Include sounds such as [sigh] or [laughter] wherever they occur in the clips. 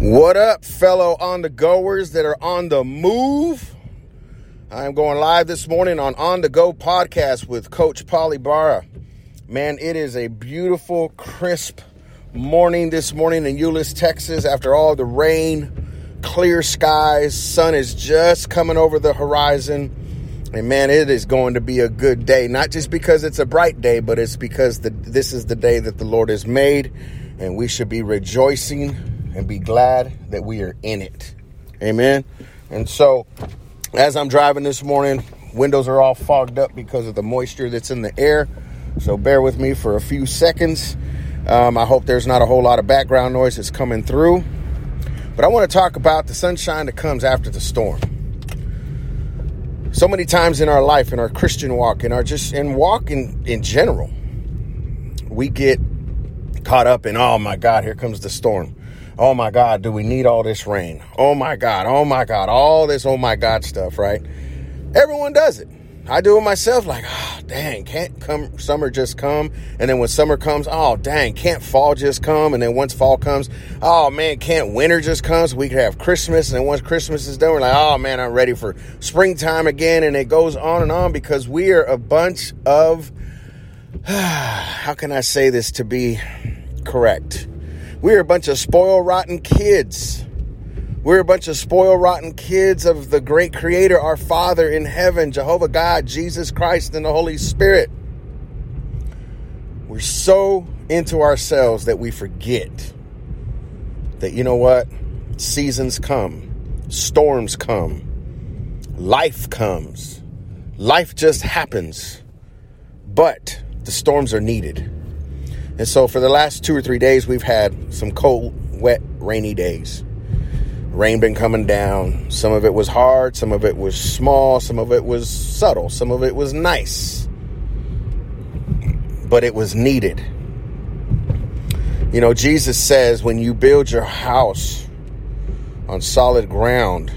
What up, fellow on the goers that are on the move? I'm going live this morning on On the Go podcast with Coach Polly Barra. Man, it is a beautiful, crisp morning this morning in Euless, Texas, after all the rain, clear skies, sun is just coming over the horizon. And man, it is going to be a good day. Not just because it's a bright day, but it's because the, this is the day that the Lord has made, and we should be rejoicing and be glad that we are in it. Amen. And so, as I'm driving this morning, windows are all fogged up because of the moisture that's in the air. So, bear with me for a few seconds. Um, I hope there's not a whole lot of background noise that's coming through. But I want to talk about the sunshine that comes after the storm. So many times in our life, in our Christian walk, in our just in walk in, in general, we get caught up in, oh my God, here comes the storm. Oh my God, do we need all this rain? Oh my God, oh my God, all this oh my God stuff, right? Everyone does it. I do it myself, like, oh, dang, can't come summer just come? And then when summer comes, oh dang, can't fall just come? And then once fall comes, oh man, can't winter just comes? we can have Christmas? And then once Christmas is done, we're like, oh man, I'm ready for springtime again. And it goes on and on because we are a bunch of [sighs] how can I say this to be correct? We're a bunch of spoil rotten kids. We're a bunch of spoil rotten kids of the great creator, our Father in heaven, Jehovah God, Jesus Christ, and the Holy Spirit. We're so into ourselves that we forget that, you know what? Seasons come, storms come, life comes, life just happens. But the storms are needed. And so for the last two or three days, we've had some cold, wet, rainy days. Rain been coming down. Some of it was hard, some of it was small, some of it was subtle, some of it was nice. But it was needed. You know, Jesus says when you build your house on solid ground,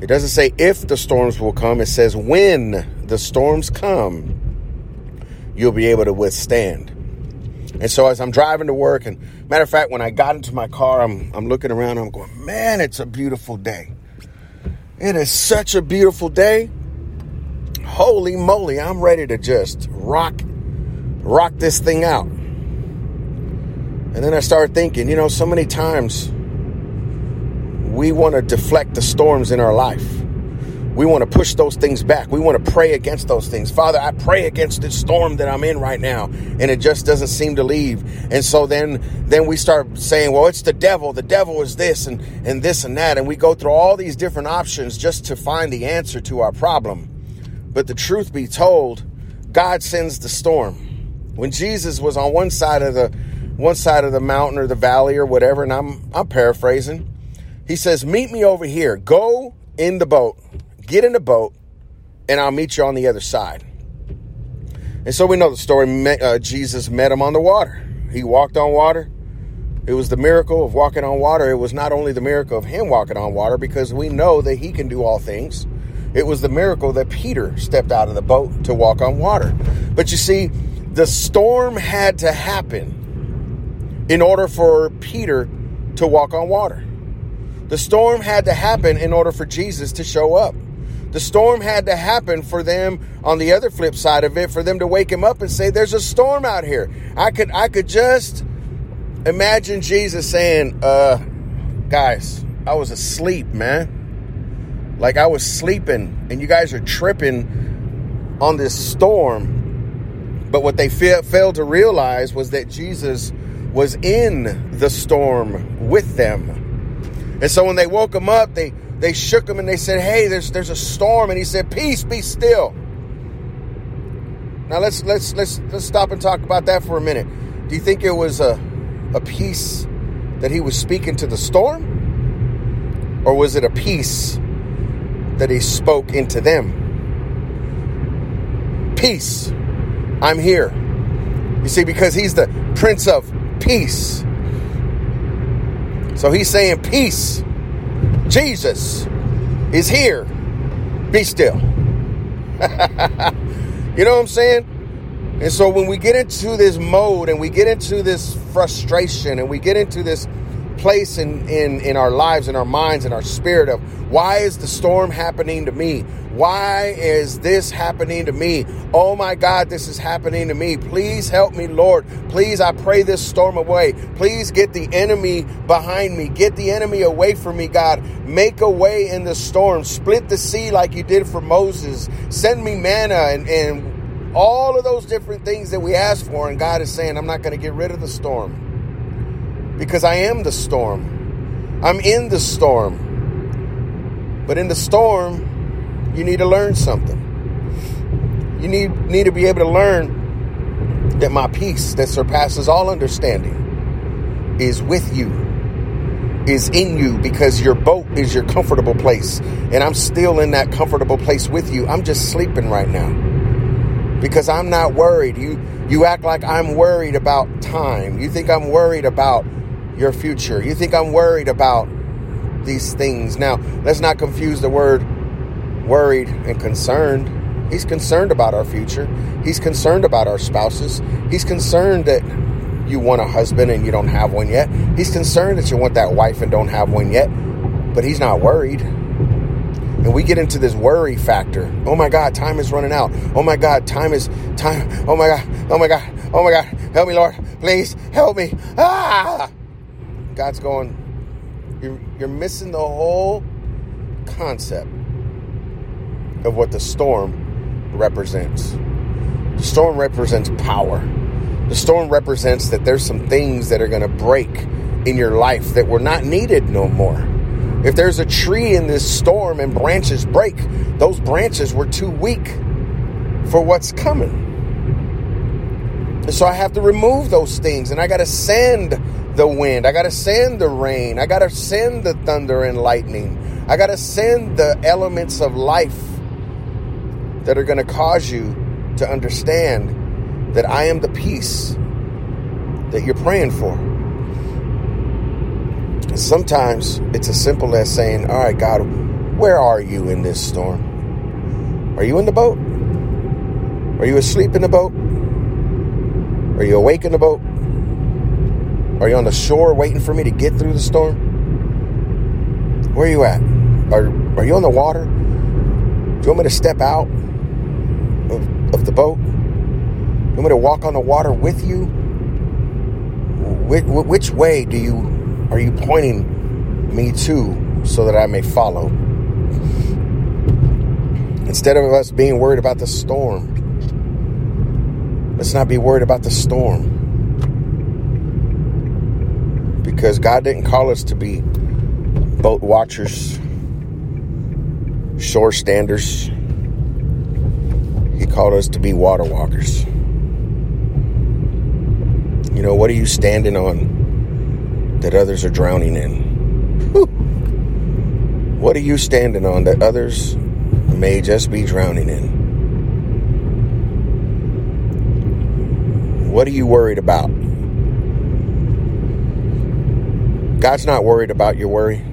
it doesn't say if the storms will come, it says when the storms come, you'll be able to withstand. And so as I'm driving to work, and matter of fact, when I got into my car, I'm I'm looking around, I'm going, man, it's a beautiful day. It is such a beautiful day. Holy moly, I'm ready to just rock rock this thing out. And then I started thinking, you know, so many times we want to deflect the storms in our life. We want to push those things back. We want to pray against those things. Father, I pray against this storm that I'm in right now, and it just doesn't seem to leave. And so then then we start saying, well, it's the devil. The devil is this and and this and that, and we go through all these different options just to find the answer to our problem. But the truth be told, God sends the storm. When Jesus was on one side of the one side of the mountain or the valley or whatever, and I'm I'm paraphrasing, he says, "Meet me over here. Go in the boat." Get in the boat, and I'll meet you on the other side. And so we know the story. Uh, Jesus met him on the water. He walked on water. It was the miracle of walking on water. It was not only the miracle of him walking on water, because we know that he can do all things. It was the miracle that Peter stepped out of the boat to walk on water. But you see, the storm had to happen in order for Peter to walk on water. The storm had to happen in order for Jesus to show up. The storm had to happen for them on the other flip side of it, for them to wake him up and say, There's a storm out here. I could I could just imagine Jesus saying, uh, guys, I was asleep, man. Like I was sleeping, and you guys are tripping on this storm. But what they fa- failed to realize was that Jesus was in the storm with them. And so when they woke him up, they they shook him and they said, "Hey, there's there's a storm." And he said, "Peace, be still." Now let's let's let's let's stop and talk about that for a minute. Do you think it was a a peace that he was speaking to the storm? Or was it a peace that he spoke into them? Peace. I'm here. You see, because he's the Prince of Peace. So he's saying, Peace. Jesus is here. Be still. [laughs] you know what I'm saying? And so when we get into this mode and we get into this frustration and we get into this place in, in, in our lives, in our minds, in our spirit of why is the storm happening to me? Why is this happening to me? Oh my God, this is happening to me. Please help me, Lord. Please, I pray this storm away. Please get the enemy behind me. Get the enemy away from me, God. Make a way in the storm. Split the sea like you did for Moses. Send me manna and, and all of those different things that we ask for. And God is saying, I'm not going to get rid of the storm because I am the storm. I'm in the storm. But in the storm, you need to learn something. You need, need to be able to learn that my peace that surpasses all understanding is with you, is in you, because your boat is your comfortable place. And I'm still in that comfortable place with you. I'm just sleeping right now because I'm not worried. You you act like I'm worried about time. You think I'm worried about your future. You think I'm worried about these things. Now, let's not confuse the word worried and concerned. He's concerned about our future. He's concerned about our spouses. He's concerned that you want a husband and you don't have one yet. He's concerned that you want that wife and don't have one yet. But he's not worried. And we get into this worry factor. Oh my God, time is running out. Oh my God, time is time. Oh my God, oh my God, oh my God, help me, Lord. Please help me. Ah! God's going, you're, you're missing the whole concept of what the storm represents. The storm represents power. The storm represents that there's some things that are going to break in your life that were not needed no more. If there's a tree in this storm and branches break, those branches were too weak for what's coming. And so I have to remove those things and I got to send the wind. I got to send the rain. I got to send the thunder and lightning. I got to send the elements of life that are going to cause you to understand that I am the peace that you're praying for. Sometimes it's as simple as saying, All right, God, where are you in this storm? Are you in the boat? Are you asleep in the boat? Are you awake in the boat? Are you on the shore waiting for me to get through the storm? Where are you at? Are, are you on the water? Do you want me to step out of, of the boat? Do you want me to walk on the water with you? Which, which way do you are you pointing me to so that I may follow? Instead of us being worried about the storm, let's not be worried about the storm. Because God didn't call us to be boat watchers, shore standers. He called us to be water walkers. You know, what are you standing on? that others are drowning in? Whew. What are you standing on that others may just be drowning in? What are you worried about? God's not worried about your worry.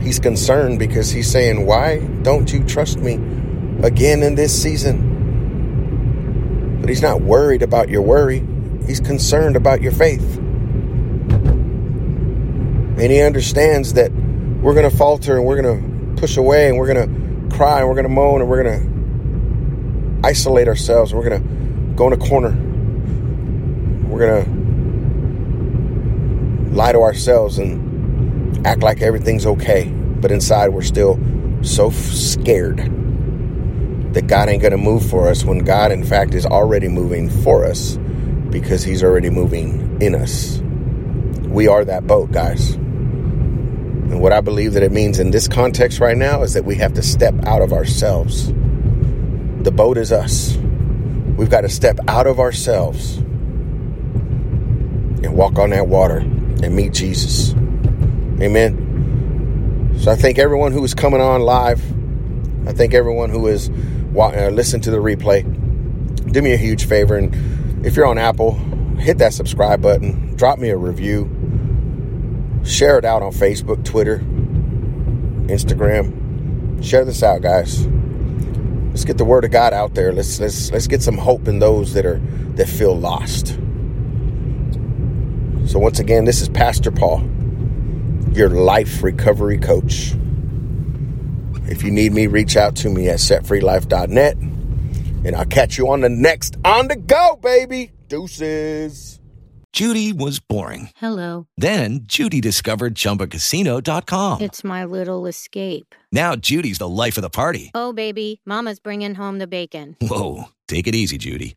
He's concerned because he's saying, Why don't you trust me again in this season? But he's not worried about your worry. He's concerned about your faith. And he understands that we're going to falter and we're going to push away and we're going to cry and we're going to moan and we're going to isolate ourselves. We're going to go in a corner. We're going to lie to ourselves and act like everything's okay. But inside, we're still so scared that God ain't going to move for us when God, in fact, is already moving for us because He's already moving in us. We are that boat, guys. And what I believe that it means in this context right now is that we have to step out of ourselves. The boat is us. We've got to step out of ourselves and walk on that water and meet Jesus. Amen. So I thank everyone who is coming on live. I thank everyone who is uh, listening to the replay. Do me a huge favor, and if you're on Apple, hit that subscribe button. Drop me a review. Share it out on Facebook, Twitter, Instagram. Share this out, guys. Let's get the word of God out there. Let's let's let's get some hope in those that are that feel lost. So once again, this is Pastor Paul, your life recovery coach. If you need me, reach out to me at setfreelife.net. And I'll catch you on the next On the Go, baby. Deuces. Judy was boring. Hello. Then Judy discovered chumbacasino.com. It's my little escape. Now Judy's the life of the party. Oh, baby. Mama's bringing home the bacon. Whoa. Take it easy, Judy.